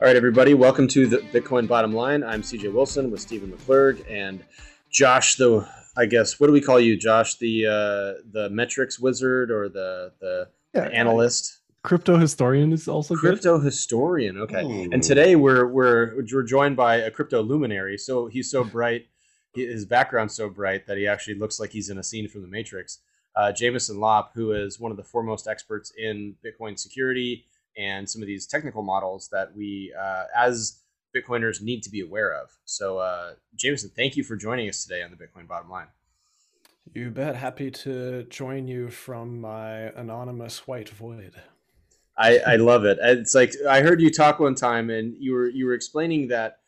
All right, everybody, welcome to the Bitcoin Bottom Line. I'm CJ Wilson with Steven McClurg and Josh. The I guess what do we call you, Josh? The uh, the metrics wizard or the the, Yeah, the analyst? Crypto historian is also good. Crypto historian. Okay. Ooh. And today we're we're we're joined by a crypto luminary. So he's so bright, his background's so bright that he actually looks like he's in a scene from The Matrix. Uh, Jameson Lopp, who is one of the foremost experts in Bitcoin security and some of these technical models that we, uh, as Bitcoiners, need to be aware of. So, uh, Jameson, thank you for joining us today on the Bitcoin Bottom Line. You bet. Happy to join you from my anonymous white void. I, I love it. It's like I heard you talk one time, and you were you were explaining that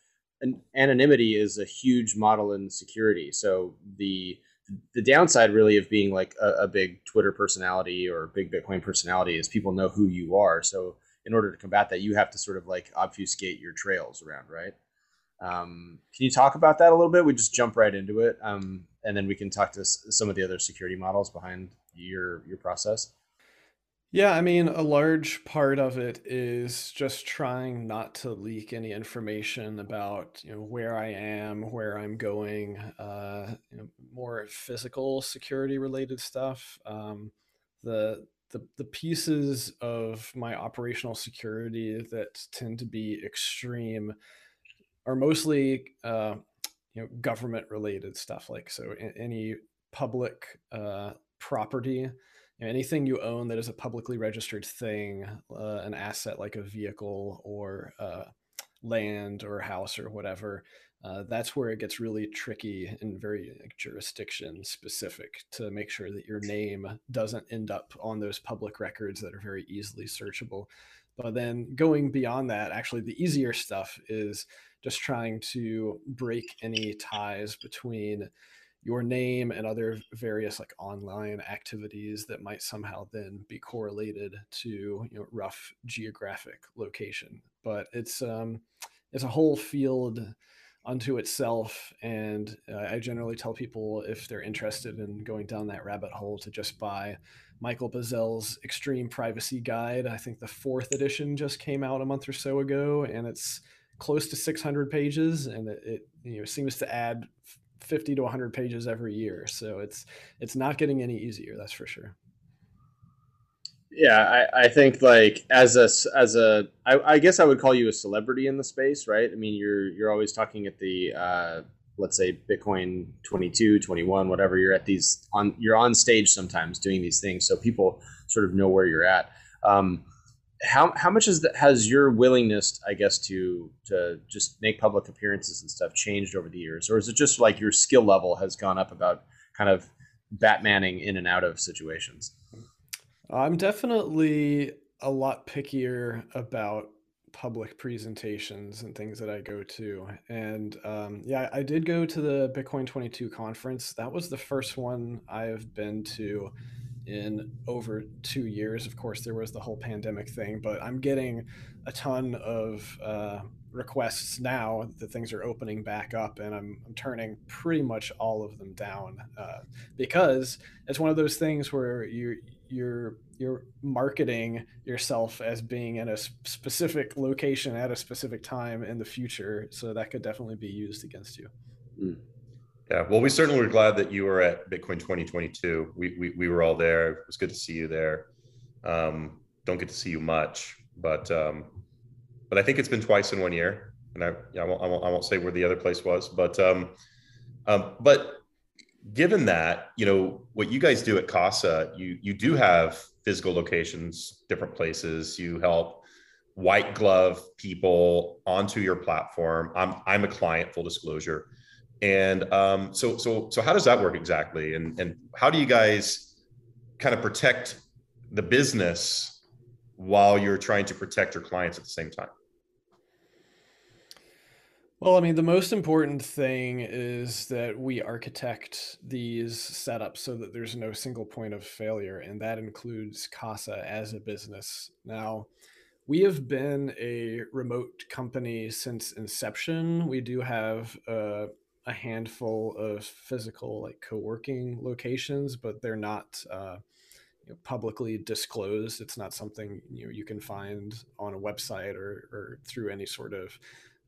an, anonymity is a huge model in security. So the the downside really of being like a, a big Twitter personality or a big Bitcoin personality is people know who you are. So in order to combat that, you have to sort of like obfuscate your trails around, right? Um, can you talk about that a little bit? We just jump right into it, um, and then we can talk to s- some of the other security models behind your your process. Yeah, I mean, a large part of it is just trying not to leak any information about, you know, where I am, where I'm going, uh, you know, more physical security related stuff. Um, the the the pieces of my operational security that tend to be extreme are mostly uh, you know government related stuff like so any public uh, property you know, anything you own that is a publicly registered thing uh, an asset like a vehicle or uh, land or house or whatever uh, that's where it gets really tricky and very like, jurisdiction specific to make sure that your name doesn't end up on those public records that are very easily searchable. But then going beyond that actually the easier stuff is just trying to break any ties between your name and other various like online activities that might somehow then be correlated to you know rough geographic location. But it's um it's a whole field unto itself and uh, i generally tell people if they're interested in going down that rabbit hole to just buy Michael Bazzell's extreme privacy guide. I think the fourth edition just came out a month or so ago and it's close to 600 pages and it, it you know seems to add 50 to 100 pages every year. So it's it's not getting any easier that's for sure Yeah, I, I think like as a s- a a I, I guess I would call you a celebrity in the space, right? I mean, you're you're always talking at the uh, let's say Bitcoin 22, 21, whatever. You're at these on you're on stage sometimes doing these things, so people sort of know where you're at. Um, how how much is that has your willingness, I guess, to to just make public appearances and stuff changed over the years, or is it just like your skill level has gone up about kind of Batmaning in and out of situations? I'm definitely a lot pickier about public presentations and things that i go to and um, yeah i did go to the bitcoin 22 conference that was the first one i've been to in over two years. Of course, there was the whole pandemic thing, but I'm getting a ton of uh, requests now that things are opening back up, and I'm, I'm turning pretty much all of them down uh, because it's one of those things where you you're you're marketing yourself as being in a specific location at a specific time in the future, so that could definitely be used against you. Yeah, well, we certainly were glad that you were at Bitcoin 2022. We, we, we were all there. It was good to see you there. Um, don't get to see you much, but um, but I think it's been twice in one year. And I, I, won't, I, won't, I won't say where the other place was, but um, um, but given that, you know, what you guys do at Casa, you you do have physical locations, different places. You help white glove people onto your platform. I'm I'm a client, full disclosure. And um, so, so, so, how does that work exactly? And and how do you guys kind of protect the business while you're trying to protect your clients at the same time? Well, I mean, the most important thing is that we architect these setups so that there's no single point of failure, and that includes Casa as a business. Now, we have been a remote company since inception. We do have uh, a handful of physical, like co working locations, but they're not. Uh, you know, publicly disclosed. It's not something you know you can find on a website or, or through any sort of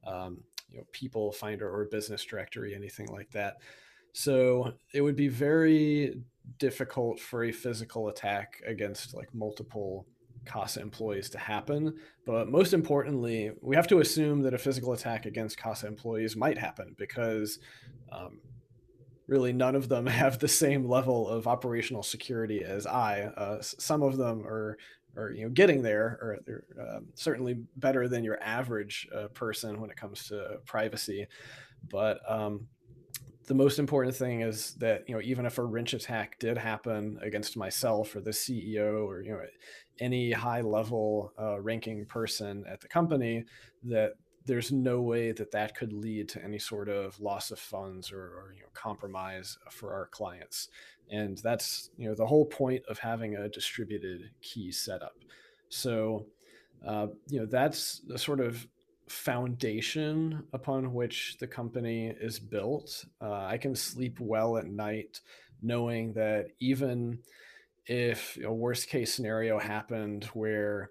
um, you know people finder or business directory, anything like that. So it would be very difficult for a physical attack against like multiple CASA employees to happen. But most importantly, we have to assume that a physical attack against CASA employees might happen because um, really none of them have the same level of operational security as I. Uh, some of them are, are you know, getting there, or uh, certainly better than your average uh, person when it comes to privacy. But um, the most important thing is that you know even if a wrench attack did happen against myself or the CEO or you know any high level uh, ranking person at the company that there's no way that that could lead to any sort of loss of funds or, or, you know, compromise for our clients. And that's you know the whole point of having a distributed key setup. So uh, you know that's the sort of foundation upon which the company is built. Uh, I can sleep well at night knowing that even if a worst case scenario happened where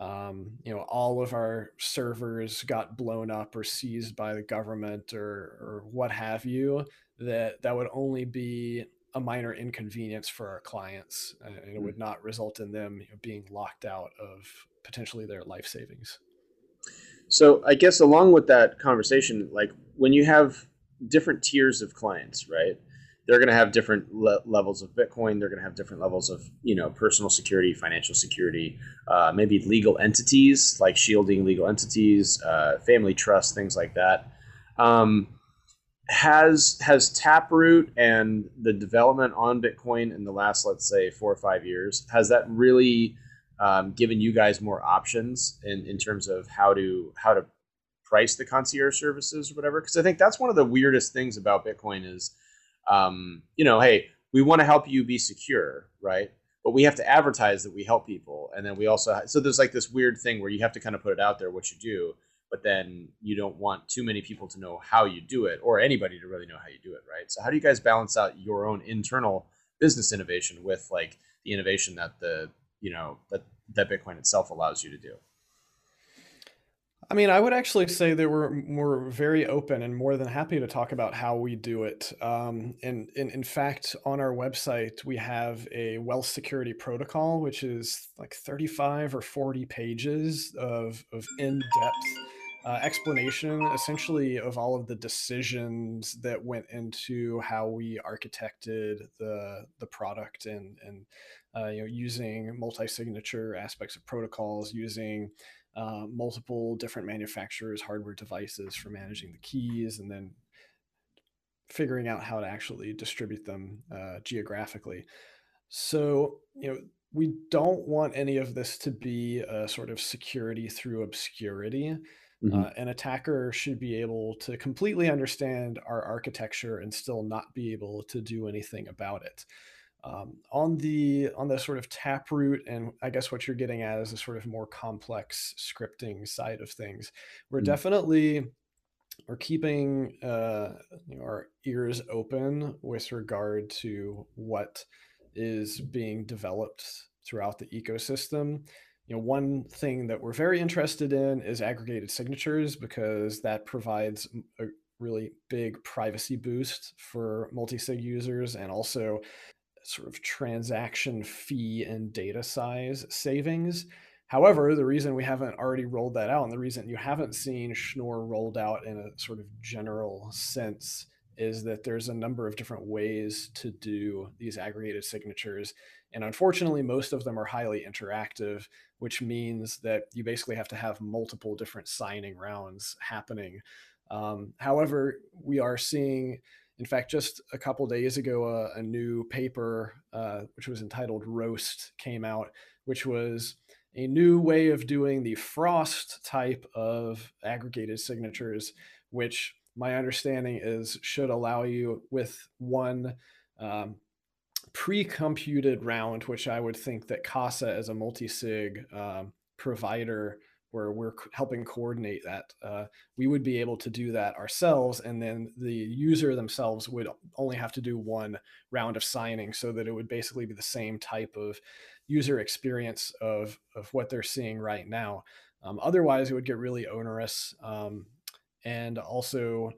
um, you know all of our servers got blown up or seized by the government or or what have you that that would only be a minor inconvenience for our clients and it hmm. would not result in them you know, being locked out of potentially their life savings so i guess along with that conversation like when you have different tiers of clients right they're going to have different le- levels of Bitcoin. They're going to have different levels of you know personal security, financial security, uh, maybe legal entities like shielding legal entities, uh, family trust, things like that. Um, has has Taproot and the development on Bitcoin in the last let's say four or five years has that really um, given you guys more options in, in terms of how to how to price the concierge services or whatever? Because I think that's one of the weirdest things about Bitcoin is um, you know, hey, we want to help you be secure, right? But we have to advertise that we help people, and then we also so there's like this weird thing where you have to kind of put it out there what you do, but then you don't want too many people to know how you do it or anybody to really know how you do it, right? So how do you guys balance out your own internal business innovation with like the innovation that the you know that that Bitcoin itself allows you to do? I mean, I would actually say that we're we're very open and more than happy to talk about how we do it. Um, and, and in fact, on our website, we have a wealth security protocol, which is like 35 or 40 pages of, of in-depth uh, explanation, essentially, of all of the decisions that went into how we architected the the product and and uh, you know using multi-signature aspects of protocols, using uh, multiple different manufacturers' hardware devices for managing the keys, and then figuring out how to actually distribute them uh, geographically. So, you know, we don't want any of this to be a sort of security through obscurity. Mm-hmm. Uh, an attacker should be able to completely understand our architecture and still not be able to do anything about it. Um, on the on the sort of taproot and I guess what you're getting at is a sort of more complex scripting side of things. We're mm. definitely we're keeping uh, you know, our ears open with regard to what is being developed throughout the ecosystem. You know, one thing that we're very interested in is aggregated signatures because that provides a really big privacy boost for multi-sig users and also sort of transaction fee and data size savings. However, the reason we haven't already rolled that out and the reason you haven't seen Schnorr rolled out in a sort of general sense is that there's a number of different ways to do these aggregated signatures. And unfortunately, most of them are highly interactive, which means that you basically have to have multiple different signing rounds happening. Um, however, we are seeing in fact, just a couple days ago, uh, a new paper, uh, which was entitled Roast, came out, which was a new way of doing the Frost type of aggregated signatures, which my understanding is should allow you with one um, pre-computed round, which I would think that Casa as a multi-sig um, provider where we're helping coordinate that. Uh, we would be able to do that ourselves, and then the user themselves would only have to do one round of signing, so that it would basically be the same type of user experience of of what they're seeing right now. Um, otherwise, it would get really onerous, um, and also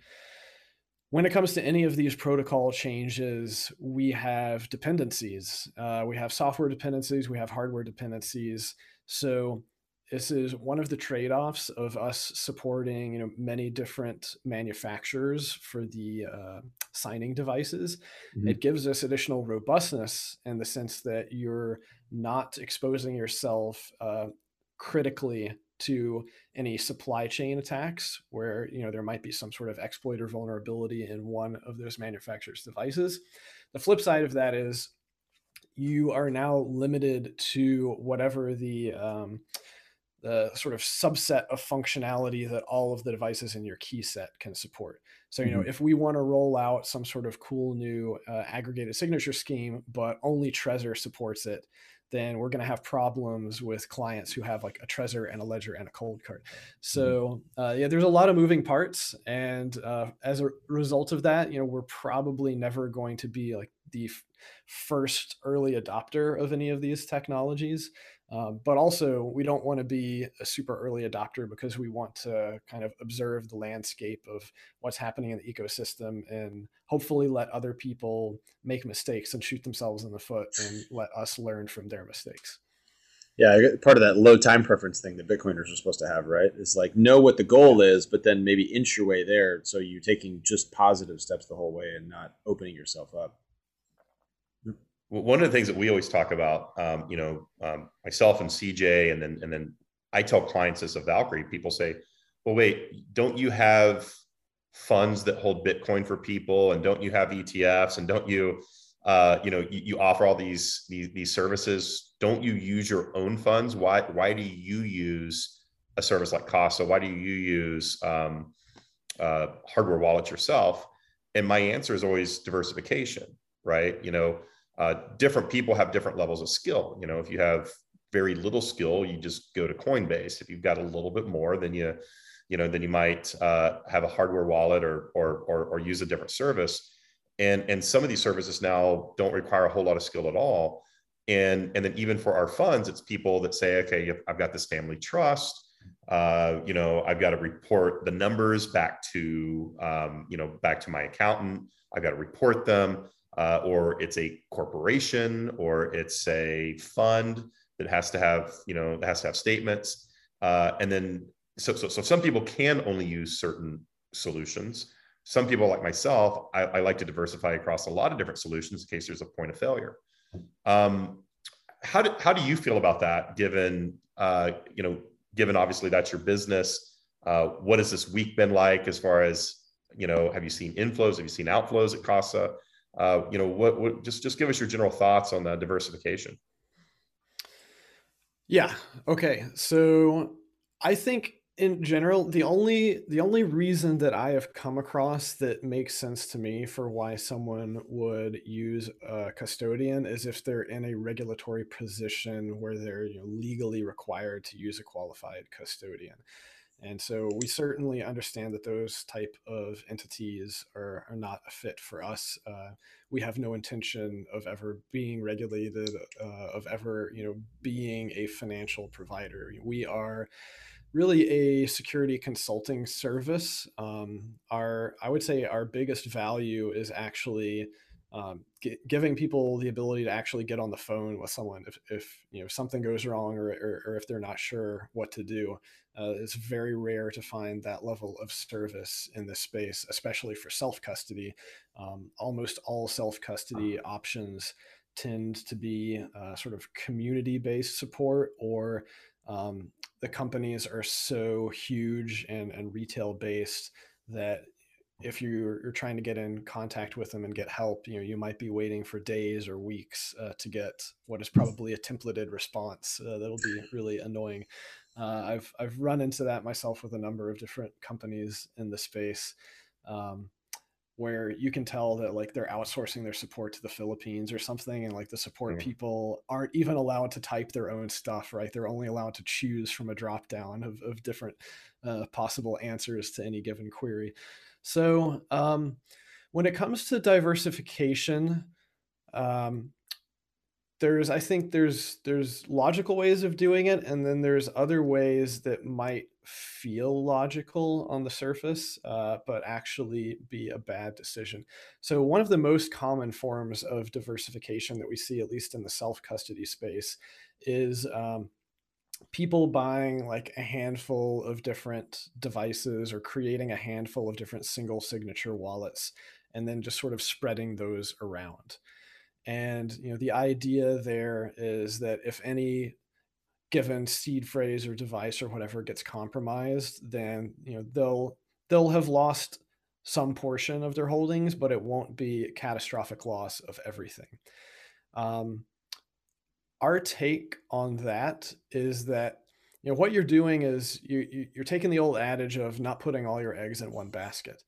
when it comes to any of these protocol changes, we have dependencies. Uh, we have software dependencies, we have hardware dependencies. So this is one of the trade-offs of us supporting you know many different manufacturers for the uh, signing devices mm-hmm. it gives us additional robustness in the sense that you're not exposing yourself uh, critically to any supply chain attacks where you know there might be some sort of exploit or vulnerability in one of those manufacturers devices the flip side of that is you are now limited to whatever the um, the sort of subset of functionality that all of the devices in your key set can support. So, you know, mm-hmm. if we want to roll out some sort of cool new uh, aggregated signature scheme, but only Trezor supports it, then we're going to have problems with clients who have like a Trezor and a Ledger and a Coldcard. So mm-hmm. uh, yeah, there's a lot of moving parts, and uh, as a result of that, you know, we're probably never going to be like the f- first early adopter of any of these technologies. Um, but also, we don't want to be a super early adopter because we want to kind of observe the landscape of what's happening in the ecosystem and hopefully let other people make mistakes and shoot themselves in the foot and let us learn from their mistakes. Yeah, part of that low time preference thing that Bitcoiners are supposed to have, right? Is like know what the goal is, but then maybe inch your way there. So you're taking just positive steps the whole way and not opening yourself up one of the things that we always talk about, um, you know, um, myself and CJ, and then and then I tell clients this of Valkyrie. People say, "Well, wait, don't you have funds that hold Bitcoin for people, and don't you have ETFs, and don't you, uh, you know, you, you, offer all these, these these services? Don't you use your own funds? Why why do you use a service like Casa? Why do you use um, uh, hardware wallets yourself?" And my answer is always diversification, right? You know uh, different people have different levels of skill. You know, if you have very little skill, you just go to Coinbase. If you've got a little bit more, then you, you know, then you might uh, have a hardware wallet or, or, or or use a different service. And and some of these services now don't require a whole lot of skill at all. And and then even for our funds, it's people that say, okay, I've got this family trust. Uh, you know, I've got to report the numbers back to, um, you know, back to my accountant. I've got to report them uh, or it's a corporation or it's a fund that has to have you know that has to have statements. Uh, and then so, so so some people can only use certain solutions. Some people like myself I, I like to diversify across a lot of different solutions in case there's a point of failure. Um, how do, how do you feel about that given uh, you know given obviously that's your business uh, what has this week been like as far as you know have you seen inflows? Have you seen outflows at casa uh, you know, what, what just just give us your general thoughts on the diversification. Yeah. Okay. So I think in general, the only the only reason that I have come across that makes sense to me for why someone would use a custodian is if they're in a regulatory position where they're you know, legally required to use a qualified custodian. And so we certainly understand that those type of entities are, are not a fit for us. Uh, we have no intention of ever being regulated, uh, of ever, you know, being a financial provider. We are really a security consulting service. Um, our, I would say, our biggest value is actually um, giving people the ability to actually get on the phone with someone if, if you know something goes wrong or, or, or if they're not sure what to do. Uh, it's very rare to find that level of service in this space, especially for self custody. Um, almost all self custody options tend to be uh, sort of community based support or um, the companies are so huge and, and retail based that if you're, you're trying to get in contact with them and get help, you know, you might be waiting for days or weeks uh, to get what is probably a templated response. Uh, that'll be really annoying. Uh, I've I've run into that myself with a number of different companies in the space. Um, where you can tell that like they're outsourcing their support to the Philippines or something, and like the support Mhm. people aren't even allowed to type their own stuff, right? They're only allowed to choose from a drop down of, of different uh, possible answers to any given query. So um, when it comes to diversification, um, there's I think there's there's logical ways of doing it, and then there's other ways that might feel logical on the surface, uh, but actually be a bad decision. So one of the most common forms of diversification that we see, at least in the self custody space, is um, people buying like a handful of different devices or creating a handful of different single signature wallets and then just sort of spreading those around. And you know the idea there is that if any given seed phrase or device or whatever gets compromised then you know they'll they'll have lost some portion of their holdings but it won't be catastrophic loss of everything. Um, our take on that is that you know what you're doing is you, you you're taking the old adage of not putting all your eggs in one basket.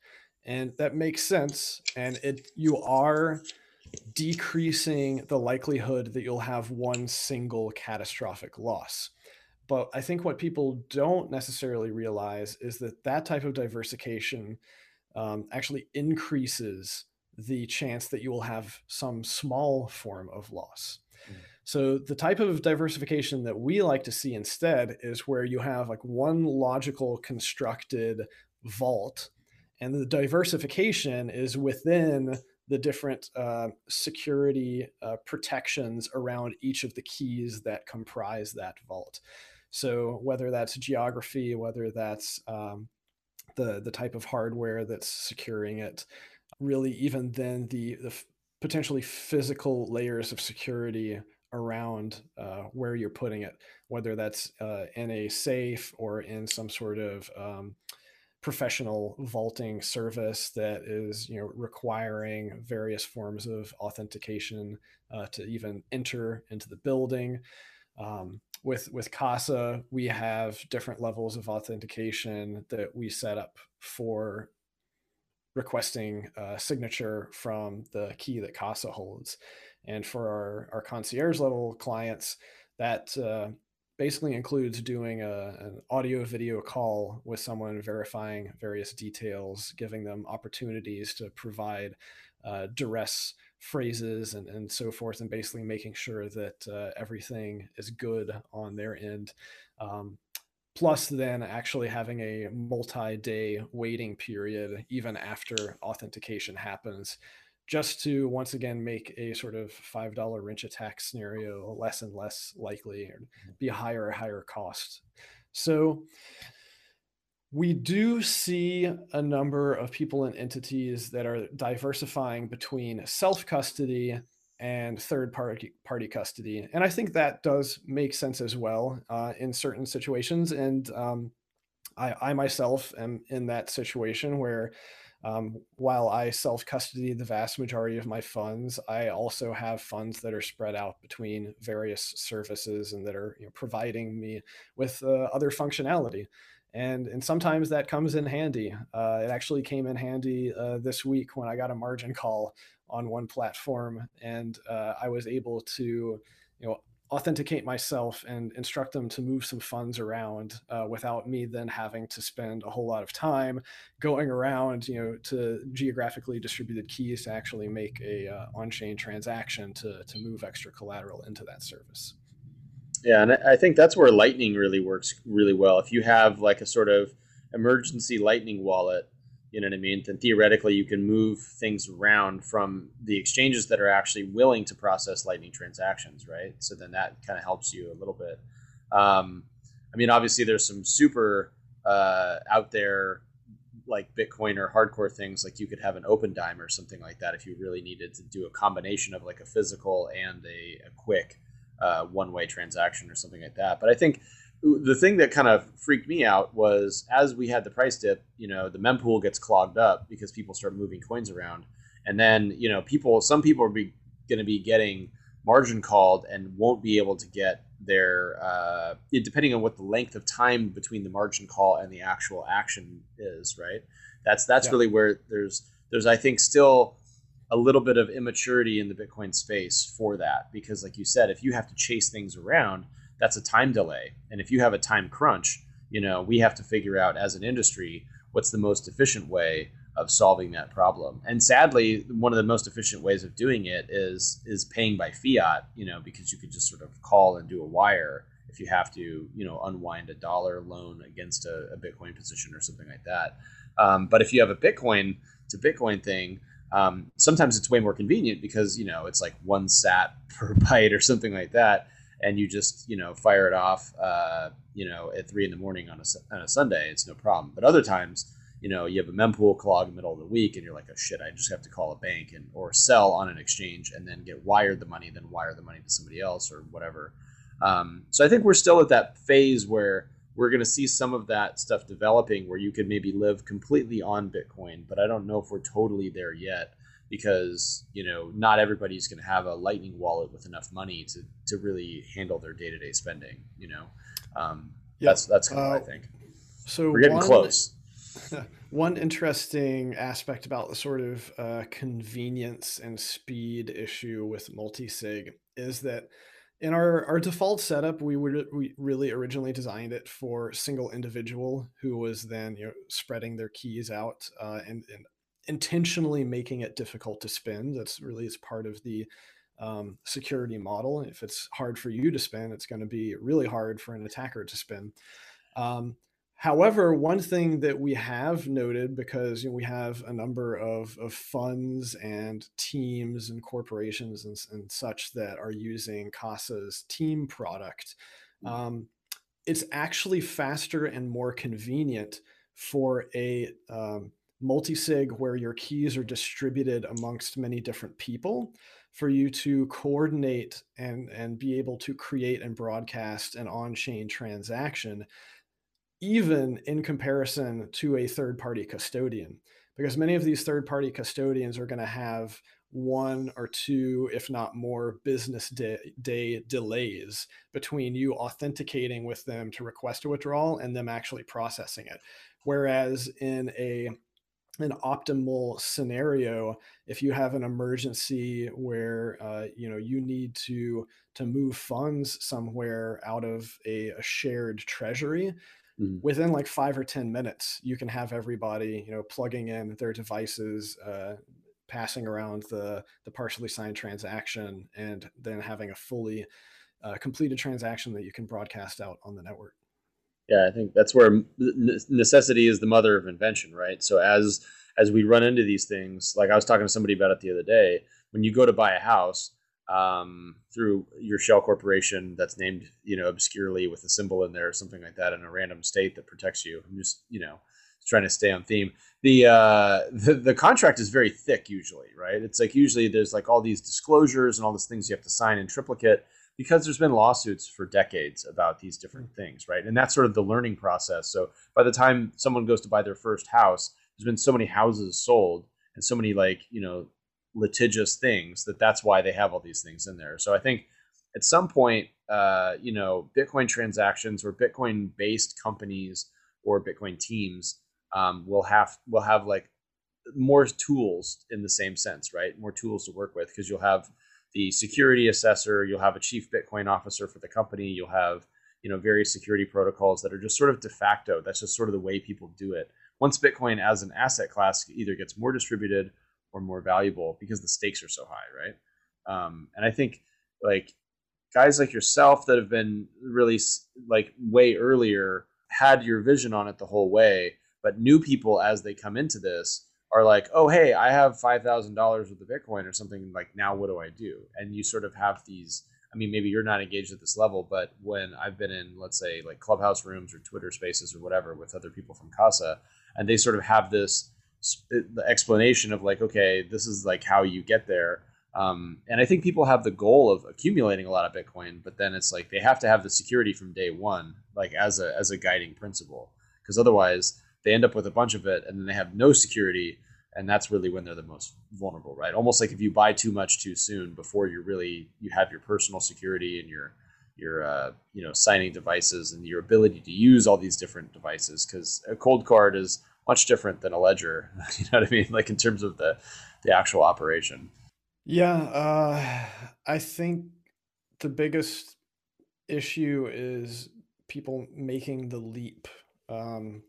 And that makes sense and it you are decreasing the likelihood that you'll have one single catastrophic loss. But i think what people don't necessarily realize is that that type of diversification um, actually increases the chance that you will have some small form of loss. Mm. So the type of diversification that we like to see instead is where you have like one logical constructed vault and the diversification is within the different uh, security uh, protections around each of the keys that comprise that vault. So whether that's geography, whether that's um, the the type of hardware that's securing it, really even then the the potentially physical layers of security around uh, where you're putting it, whether that's uh, in a safe or in some sort of um, professional vaulting service that is you know requiring various forms of authentication uh, to even enter into the building. Um, with with casa we have different levels of authentication that we set up for requesting a signature from the key that casa holds. And for our, our concierge level clients that uh, basically includes doing a, an audio video call with someone verifying various details giving them opportunities to provide uh, duress phrases and, and so forth and basically making sure that uh, everything is good on their end. Um, plus then actually having a multi-day waiting period even after authentication happens just to once again make a sort of five dollar wrench attack scenario less and less likely or mm-hmm. be higher higher higher cost. So we do see a number of people and entities that are diversifying between self custody and third party party custody, and I think that does make sense as well uh, in certain situations. And um, I, I myself am in that situation where um, while I self custody the vast majority of my funds, I also have funds that are spread out between various services and that are you know, providing me with uh, other functionality. And, and sometimes that comes in handy. Uh, it actually came in handy uh, this week when I got a margin call on one platform, and uh, I was able to, you know, authenticate myself and instruct them to move some funds around uh, without me then having to spend a whole lot of time going around you know to geographically distributed keys to actually make a uh, on-chain transaction to to move extra collateral into that service yeah and i think that's where lightning really works really well if you have like a sort of emergency lightning wallet you know what I mean? Then theoretically, you can move things around from the exchanges that are actually willing to process Lightning transactions, right? So then that kind of helps you a little bit. Um, I mean, obviously, there's some super uh, out there like Bitcoin or hardcore things. Like you could have an Opendime or something like that if you really needed to do a combination of like a physical and a, a quick uh, one-way transaction or something like that. But I think the thing that kind of freaked me out was as we had the price dip, you know, the mempool gets clogged up because people start moving coins around, and then you know, people, some people are be going to be getting margin called and won't be able to get their, uh, depending on what the length of time between the margin call and the actual action is, right? That's that's Yeah. really where there's there's I think still a little bit of immaturity in the Bitcoin space for that because, like you said, if you have to chase things around, that's a time delay, and if you have a time crunch, you know we have to figure out as an industry what's the most efficient way of solving that problem. And sadly, one of the most efficient ways of doing it is is paying by fiat, you know, because you could just sort of call and do a wire if you have to, you know, unwind a dollar loan against a, a Bitcoin position or something like that. Um, but if you have a Bitcoin to Bitcoin thing, um, sometimes it's way more convenient because you know it's like one sat per byte or something like that, and you just you know fire it off, uh, you know, at three in the morning on a on a Sunday. It's no problem. But other times, you know, you have a mempool clog in the middle of the week, and you're like, oh shit, I just have to call a bank and or sell on an exchange and then get wired the money, then wire the money to somebody else or whatever. Um, so I think we're still at that phase where we're going to see some of that stuff developing where you could maybe live completely on Bitcoin, but I don't know if we're totally there yet because you know not everybody's going to have a Lightning wallet with enough money to to really handle their day to day spending. You know, um, yep. that's that's kind of uh, what I uh, think. So we're getting one, close. One interesting aspect about the sort of uh, convenience and speed issue with multisig is that in our, our default setup, we would we really originally designed it for single individual who was then you know spreading their keys out uh, and, and intentionally making it difficult to spin. That's really is part of the um, security model. If it's hard for you to spin, it's going to be really hard for an attacker to spin. Um, However, one thing that we have noted, because you know, we have a number of, of funds and teams and corporations and, and such that are using Casa's team product, mm. um, it's actually faster and more convenient for a um, multi-sig where your keys are distributed amongst many different people for you to coordinate and, and be able to create and broadcast an on-chain transaction even in comparison to a third party custodian, because many of these third party custodians are going to have one or two, if not more, business day, day, delays between you authenticating with them to request a withdrawal and them actually processing it. Whereas in a an optimal scenario if you have an emergency where uh, you know you need to to move funds somewhere out of a, a shared treasury mm-hmm. within like five or 10 minutes, you can have everybody, you know, plugging in their devices, uh, passing around the, the partially signed transaction, and then having a fully uh, completed transaction that you can broadcast out on the network. Yeah, I think that's where necessity is the mother of invention, right? So as as we run into these things, like I was talking to somebody about it the other day, when you go to buy a house, um, through your shell corporation that's named, you know, obscurely with a symbol in there or something like that in a random state that protects you. I'm just, you know, trying to stay on theme. The, uh, the the contract is very thick usually, right? It's like usually there's like all these disclosures and all these things you have to sign in triplicate because there's been lawsuits for decades about these different things, right? And that's sort of the learning process. So by the time someone goes to buy their first house, there's been so many houses sold and so many like you know litigious things that that's why they have all these things in there. So I think at some point, uh, you know, Bitcoin transactions or Bitcoin based companies or Bitcoin teams um, will have will have like more tools in the same sense, right? More tools to work with because you'll have the security assessor, you'll have a chief Bitcoin officer for the company, you'll have you know various security protocols that are just sort of de facto. That's just sort of the way people do it. Once Bitcoin as an asset class either gets more distributed or more valuable because the stakes are so high, right? Um, and I think like guys like yourself that have been really like way earlier had your vision on it the whole way, but new people as they come into this are like, oh hey, I have five thousand dollars with the Bitcoin or something. Like now, what do I do? And you sort of have these. I mean, maybe you're not engaged at this level, but when I've been in, let's say, like clubhouse rooms or Twitter spaces or whatever with other people from Casa, and they sort of have this the explanation of like, okay, this is like how you get there. Um, and I think people have the goal of accumulating a lot of Bitcoin, but then it's like they have to have the security from day one, like as a as a guiding principle, because otherwise they end up with a bunch of it and then they have no security, and that's really when they're the most vulnerable, right? Almost like if you buy too much too soon before you really you have your personal security and your your uh, you know signing devices and your ability to use all these different devices, because a Coldcard is much different than a ledger. you know what I mean? Like in terms of the the actual operation. Yeah, uh, I think the biggest issue is people making the leap um,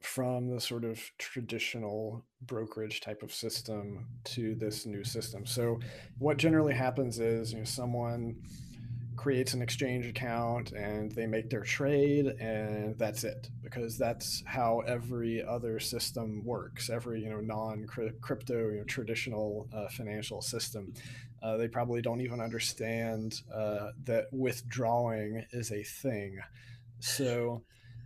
from the sort of traditional brokerage type of system to this new system. So, what generally happens is you know someone creates an exchange account and they make their trade and that's it because that's how every other system works every you know non crypto you know, traditional uh, financial system uh, they probably don't even understand uh, that withdrawing is a thing so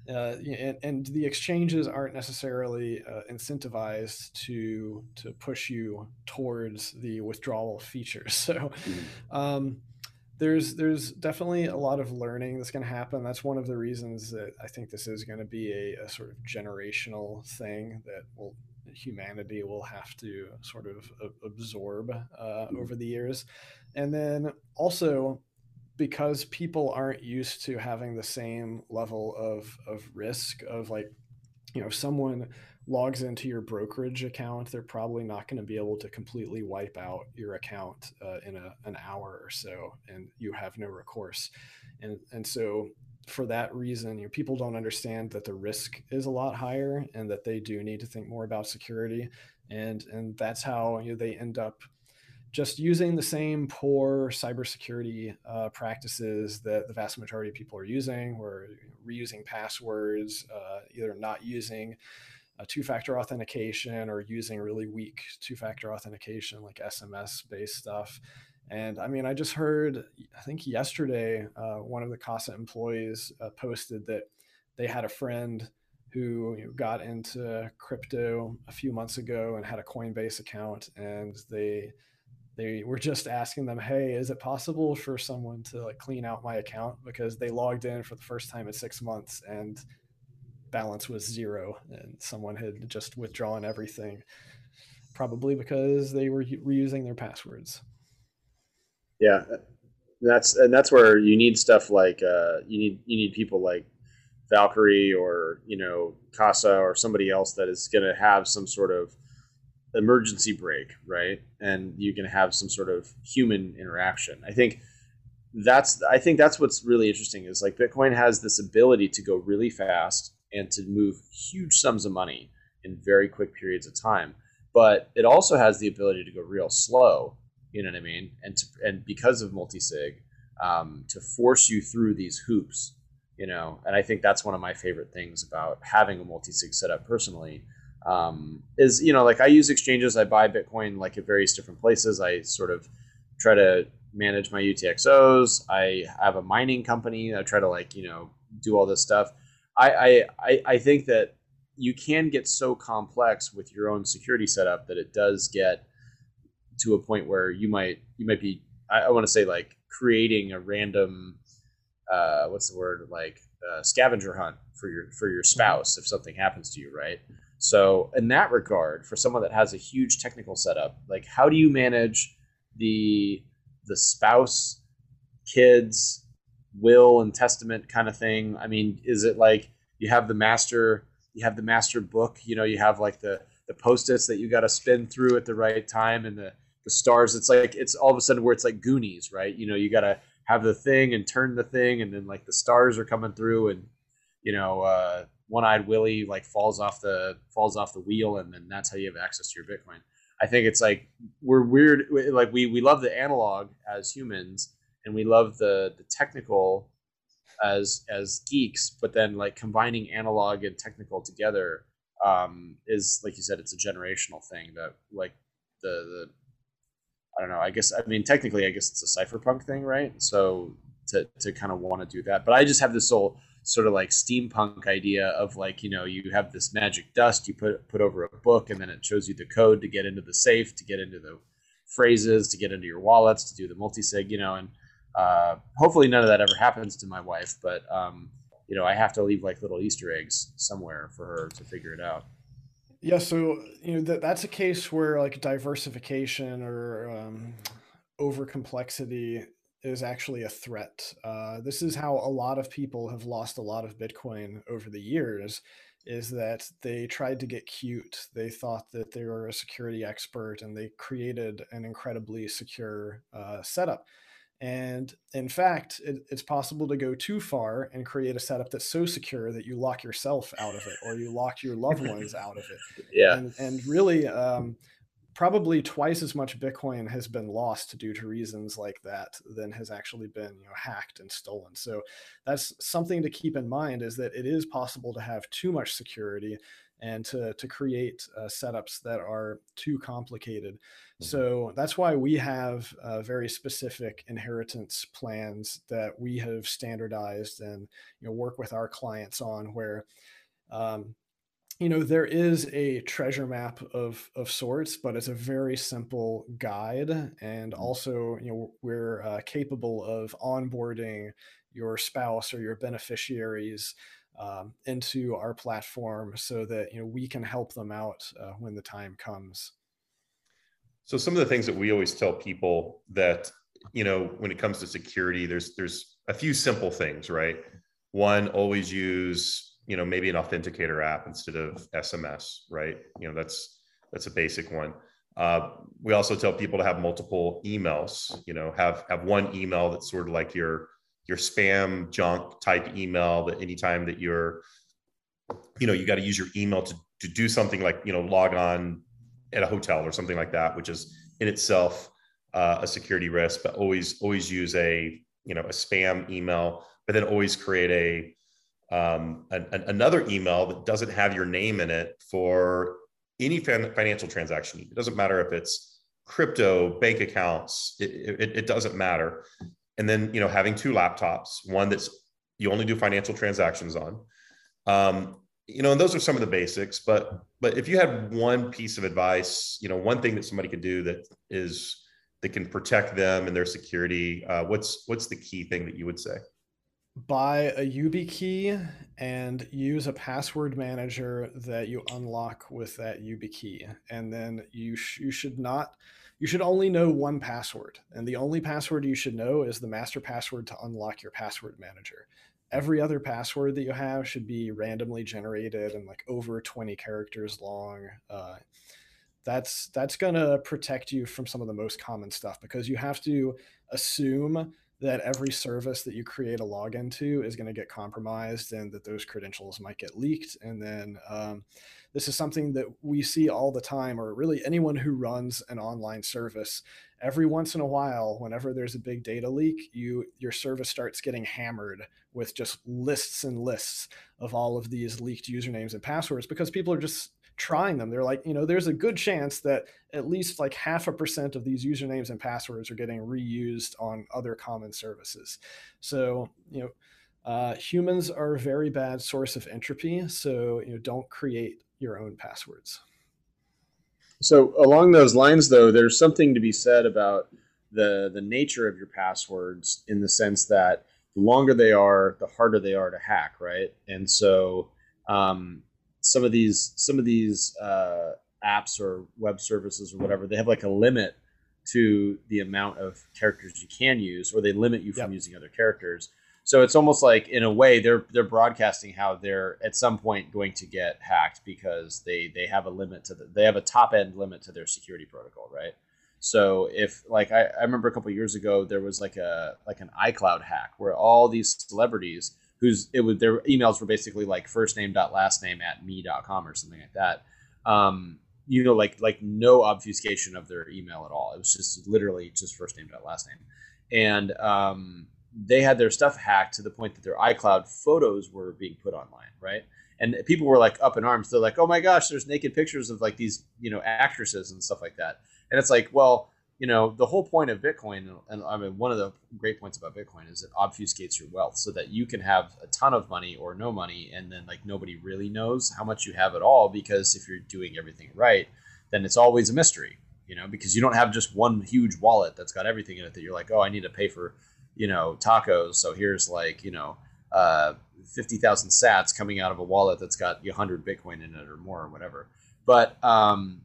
uh, and, and, the exchanges aren't necessarily uh, incentivized to to push you towards the withdrawal features. So, mm-hmm. um, there's there's definitely a lot of learning that's going to happen. That's one of the reasons that I think this is going to be a, a sort of generational thing that will humanity will have to sort of absorb uh, mm-hmm. over the years, and then also because people aren't used to having the same level of of risk of like you know someone logs into your brokerage account, they're probably not going to be able to completely wipe out your account uh, in a, an hour or so, and you have no recourse. And and so for that reason, you know, people don't understand that the risk is a lot higher, and that they do need to think more about security. And and that's how you know, they end up just using the same poor cybersecurity uh, practices that the vast majority of people are using, or reusing passwords, uh, either not using a two-factor authentication or using really weak two-factor authentication like SMS-based stuff. And I mean, I just heard, I think yesterday, uh, one of the Casa employees uh, posted that they had a friend who you know, got into crypto a few months ago and had a Coinbase account, and they they were just asking them, "Hey, is it possible for someone to like clean out my account because they logged in for the first time in six months and balance was zero and someone had just withdrawn everything probably because they were reusing their passwords. Yeah that's and that's where you need stuff like uh, you need you need people like valkyrie or you know casa or somebody else that is going to have some sort of emergency break, right? And you can have some sort of human interaction. I think that's i think that's what's really interesting is like bitcoin has this ability to go really fast and to move huge sums of money in very quick periods of time. But it also has the ability to go real slow. You know what I mean? And to, and because of multi-sig, um, to force you through these hoops. You know, and I think that's one of my favorite things about having a multi-sig setup personally. Um, is you know like I use exchanges. I buy Bitcoin like at various different places. I sort of try to manage my UTXOs. I have a mining company. I try to like you know do all this stuff. I, I I think that you can get so complex with your own security setup that it does get to a point where you might you might be I, I want to say like creating a random uh, what's the word like uh, scavenger hunt for your for your mm-hmm. spouse if something happens to you right so in that regard for someone that has a huge technical setup like how do you manage the the spouse kids will and testament kind of thing? I mean, is it like you have the master, you have the master book, you know, you have like the the post-its that you got to spin through at the right time and the the stars. It's like it's all of a sudden where it's like Goonies, right? You know, you got to have the thing and turn the thing, and then like the stars are coming through, and you know, uh, one-eyed Willie like falls off the falls off the wheel, and then that's how you have access to your Bitcoin. I think it's like we're weird, like we we love the analog as humans, and we love the the technical as as geeks, but then like combining analog and technical together um, is like you said, it's a generational thing that like the the I don't know. I guess I mean technically, I guess it's a cypherpunk thing, right? So to to kind of want to do that, but I just have this whole sort of like steampunk idea of like you know you have this magic dust you put put over a book and then it shows you the code to get into the safe to get into the phrases to get into your wallets to do the multi-sig you know and uh, hopefully none of that ever happens to my wife, but um, you know, I have to leave like little Easter eggs somewhere for her to figure it out. Yeah, so you know that that's a case where like diversification or um, over complexity is actually a threat. Uh, this is how a lot of people have lost a lot of Bitcoin over the years, is that they tried to get cute. They thought that they were a security expert and they created an incredibly secure uh, setup. And in fact, it, it's possible to go too far and create a setup that's so secure that you lock yourself out of it or you lock your loved ones out of it. Yeah. And, and really, um, probably twice as much Bitcoin has been lost due to reasons like that than has actually been you know hacked and stolen. So that's something to keep in mind is that it is possible to have too much security and to to create uh, setups that are too complicated. Mm-hmm. So that's why we have uh, very specific inheritance plans that we have standardized and you know work with our clients on where um, you know there is a treasure map of of sorts but it's a very simple guide and mm-hmm. also you know we're uh, capable of onboarding your spouse or your beneficiaries um, into our platform so that you know we can help them out uh, when the time comes. So some of the things that we always tell people that you know when it comes to security there's there's a few simple things right? One always use you know maybe an authenticator app instead of sms right? You know that's that's a basic one. Uh, we also tell people to have multiple emails you know have have one email that's sort of like your your spam junk type email that anytime that you're you know you got to use your email to, to do something like you know log on at a hotel or something like that which is in itself uh, a security risk but always always use a you know a spam email but then always create a um, an, another email that doesn't have your name in it for any fin- financial transaction. It doesn't matter if it's crypto, bank accounts, it, it, it, doesn't matter. And then, you know, having two laptops, one that's you only do financial transactions on. Um, you know, and those are some of the basics, but but if you had one piece of advice, you know, one thing that somebody could do that is that can protect them and their security, uh, what's what's the key thing that you would say? Buy a YubiKey and use a password manager that you unlock with that YubiKey. And then you, sh- you should not, you should only know one password. And the only password you should know is the master password to unlock your password manager. Every other password that you have should be randomly generated and like over 20 characters long. Uh, that's that's going to protect you from some of the most common stuff because you have to assume that every service that you create a login to is going to get compromised and that those credentials might get leaked. And then um, this is something that we see all the time, or really anyone who runs an online service. Every once in a while, whenever there's a big data leak, you your service starts getting hammered with just lists and lists of all of these leaked usernames and passwords because people are just trying them. They're like, you know, there's a good chance that at least like half a percent of these usernames and passwords are getting reused on other common services. So, you know, uh, humans are a very bad source of entropy. So, you know, don't create your own passwords. So, along those lines, though, there's something to be said about the the nature of your passwords in the sense that the longer they are, the harder they are to hack, right? And so, um, some of these some of these uh, apps or web services or whatever they have like a limit to the amount of characters you can use or they limit you from yep. using other characters so it's almost like in a way they're they're broadcasting how they're at some point going to get hacked because they they have a limit to the they have a top end limit to their security protocol right so if like I, I remember a couple years ago there was like a like an icloud hack where all these celebrities whose it was their emails were basically like first name dot last name at me.com or something like that. Um, you know, like like no obfuscation of their email at all. It was just literally just first name dot last name, and um, they had their stuff hacked to the point that their iCloud photos were being put online, right? And people were like up in arms. They're like, "Oh my gosh, there's naked pictures of like these, you know, actresses and stuff like that." And it's like, well, you know, the whole point of Bitcoin, and I mean, one of the great points about Bitcoin is it obfuscates your wealth so that you can have a ton of money or no money, and then like nobody really knows how much you have at all because if you're doing everything right, then it's always a mystery, you know, because you don't have just one huge wallet that's got everything in it that you're like, oh, I need to pay for, you know, tacos, so here's like, you know, uh, 50,000 sats coming out of a wallet that's got 100 Bitcoin in it or more or whatever. But, um,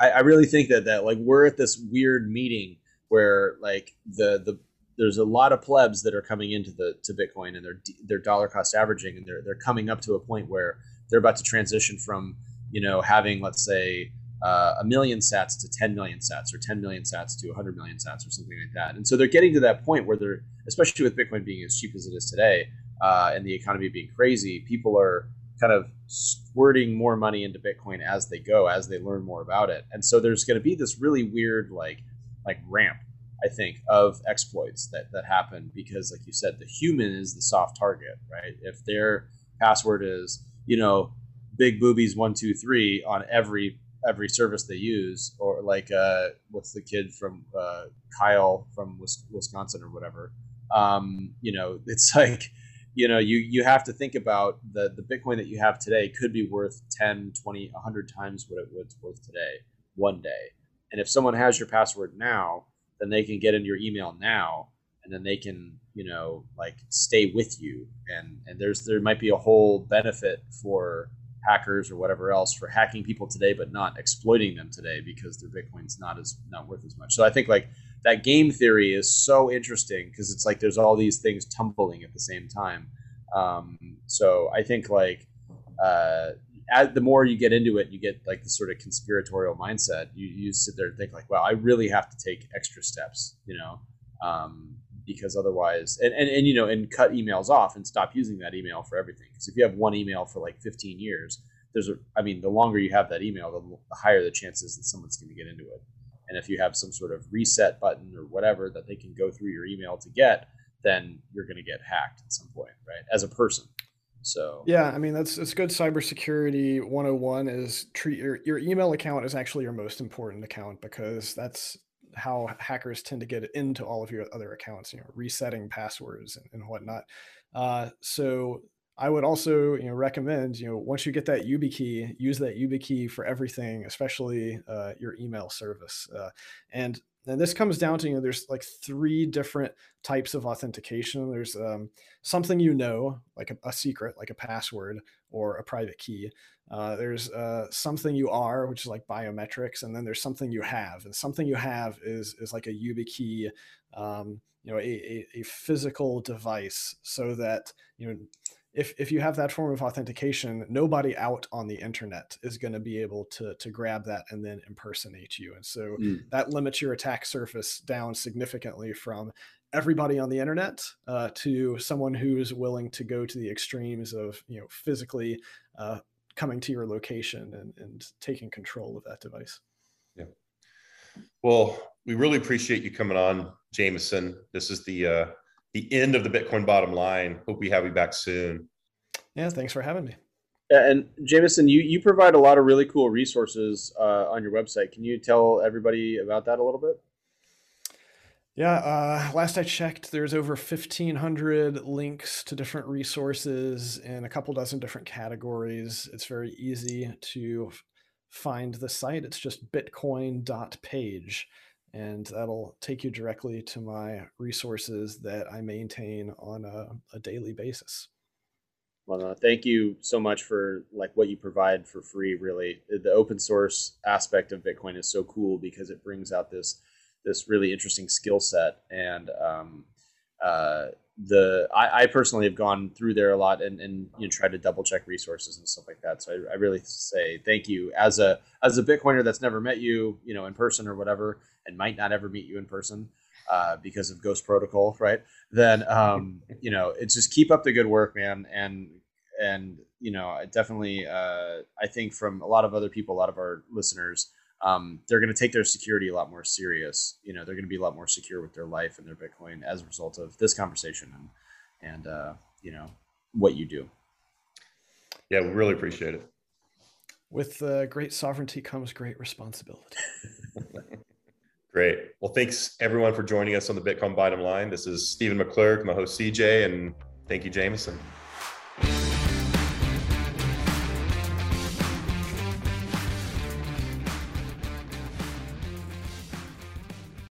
I, I really think that that like we're at this weird meeting where like the the there's a lot of plebs that are coming into the to Bitcoin and they're they're dollar cost averaging and they're they're coming up to a point where they're about to transition from you know having let's say uh, a million sats to 10 million sats or 10 million sats to 100 million sats or something like that. And so they're getting to that point where they're especially with bitcoin being as cheap as it is today uh, and the economy being crazy people are kind of squirting more money into bitcoin as they go as they learn more about it and so there's going to be this really weird like like ramp i think of exploits that that happen because like you said the human is the soft target right if their password is you know big boobies one two three on every every service they use, or like uh, what's the kid from uh, Kyle from Wisconsin or whatever. Um, you know, it's like you know you you have to think about the the Bitcoin that you have today could be worth 10, 20, 100 times what it was worth today one day. And if someone has your password now, then they can get into your email now and then they can you know like stay with you and and there's there might be a whole benefit for hackers or whatever else for hacking people today, but not exploiting them today because their Bitcoin's not as not worth as much. So I think like that game theory is so interesting because it's like there's all these things tumbling at the same time. Um, so I think like uh, as the more you get into it, you get like the sort of conspiratorial mindset. You you sit there and think like, wow, I really have to take extra steps, you know. Um, because otherwise and, and, and you know and cut emails off and stop using that email for everything because if you have one email for like 15 years there's a i mean the longer you have that email the, the higher the chances that someone's going to get into it and if you have some sort of reset button or whatever that they can go through your email to get then you're going to get hacked at some point right? As a person. So yeah i mean that's it's good. Cybersecurity 101 is treat your, your email account is actually your most important account because that's how hackers tend to get into all of your other accounts, you know, resetting passwords and, and whatnot. Uh, so I would also, you know, recommend, you know, once you get that YubiKey, use that YubiKey for everything, especially uh, your email service. Uh, and and this comes down to, you know, there's like three different types of authentication. There's um, something you know, like a, a, secret, like a password or a private key. Uh, there's uh, something you are, which is like biometrics, and then there's something you have. And something you have is is like a YubiKey, um, you know, a, a, a physical device, so that you know if, if you have that form of authentication, nobody out on the internet is going to be able to, to grab that and then impersonate you. And so mm. that limits your attack surface down significantly from everybody on the internet uh, to someone who's willing to go to the extremes of you know physically uh, coming to your location and, and taking control of that device. Yeah. Well, we really appreciate you coming on, Jameson. This is the uh, the end of the Bitcoin bottom line. Hope we have you back soon. Yeah, thanks for having me. And Jameson, you you provide a lot of really cool resources uh, on your website. Can you tell everybody about that a little bit? Yeah, uh, last I checked, there's over 1,500 links to different resources in a couple dozen different categories. It's very easy to find the site. It's just bitcoin.page, and that'll take you directly to my resources that I maintain on a, a daily basis. Well, uh, thank you so much for like what you provide for free. Really, the open source aspect of Bitcoin is so cool because it brings out this this really interesting skill set and um, uh, the I, I, personally have gone through there a lot and, and you know tried to double check resources and stuff like that. So I, I, really say thank you. As a as a bitcoiner that's never met you you know in person or whatever and might not ever meet you in person uh, because of ghost protocol right? Then um, you know it's just keep up the good work man. And and you know definitely uh, i think from a lot of other people a lot of our listeners um, they're going to take their security a lot more serious. You know, they're going to be a lot more secure with their life and their Bitcoin as a result of this conversation and and uh, you know what you do. Yeah, we really appreciate it. With uh, great sovereignty comes great responsibility. great. Well, thanks everyone for joining us on the Bitcoin Bottom Line. This is Steven McClurg, my host CJ, and thank you, Jameson.